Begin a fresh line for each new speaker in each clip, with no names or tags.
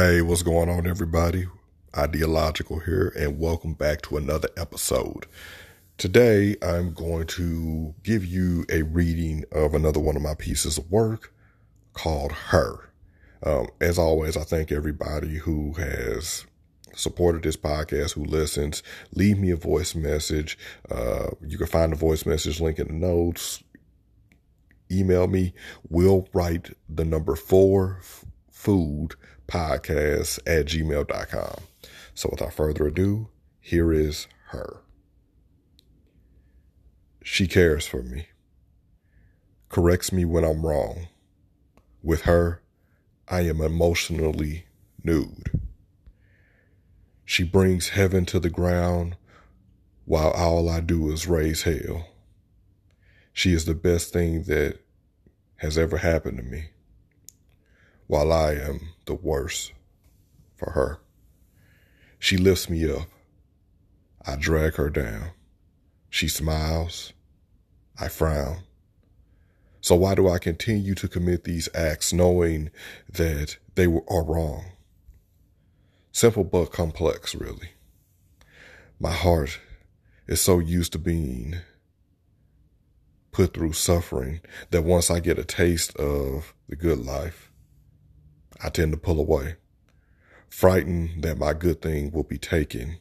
Hey, what's going on, everybody? Ideologikal here, and welcome back to another episode. Today, I'm going to give you a reading of another one of my pieces of work called Her. Um, as always, I thank everybody who has supported this podcast, who listens. Leave me a voice message. Uh, you can find the voice message link in the notes. Email me. We'll write the number four food podcast at gmail.com. So without further ado, here is her. She cares for me, corrects me when I'm wrong. With her, I am emotionally nude. She brings heaven to the ground while all I do is raise hell. She is the best thing that has ever happened to me while I am the worst for her. She lifts me up. I drag her down. She smiles. I frown. So why do I continue to commit these acts knowing that they are wrong? Simple but complex, really. My heart is so used to being put through suffering that once I get a taste of the good life, I tend to pull away, frightened that my good thing will be taken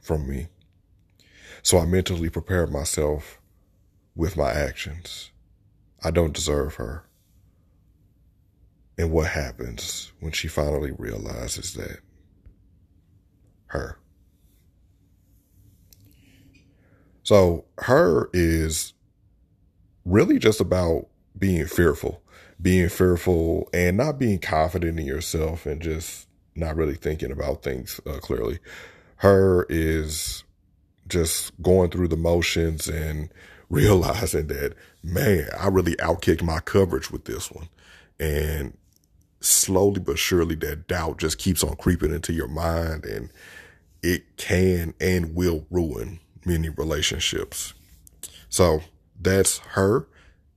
from me. So I mentally prepare myself with my actions. I don't deserve her. And what happens when she finally realizes that? Her. So her is really just about being fearful being fearful and not being confident in yourself and just not really thinking about things uh, clearly. Her is just going through the motions and realizing that, man, I really outkicked my coverage with this one. And slowly but surely that doubt just keeps on creeping into your mind and it can and will ruin many relationships. So that's her.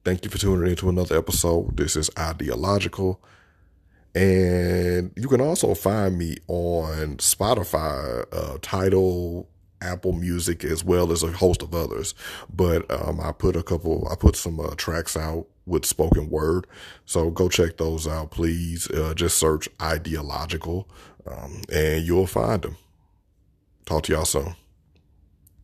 Thank you for tuning into another episode. This is Ideologikal. And you can also find me on Spotify, uh, Tidal, Apple Music, as well as a host of others. But um, I put a couple, I put some uh, tracks out with spoken word. So go check those out, please. Uh, just search Ideologikal um, and you'll find them. Talk to y'all soon.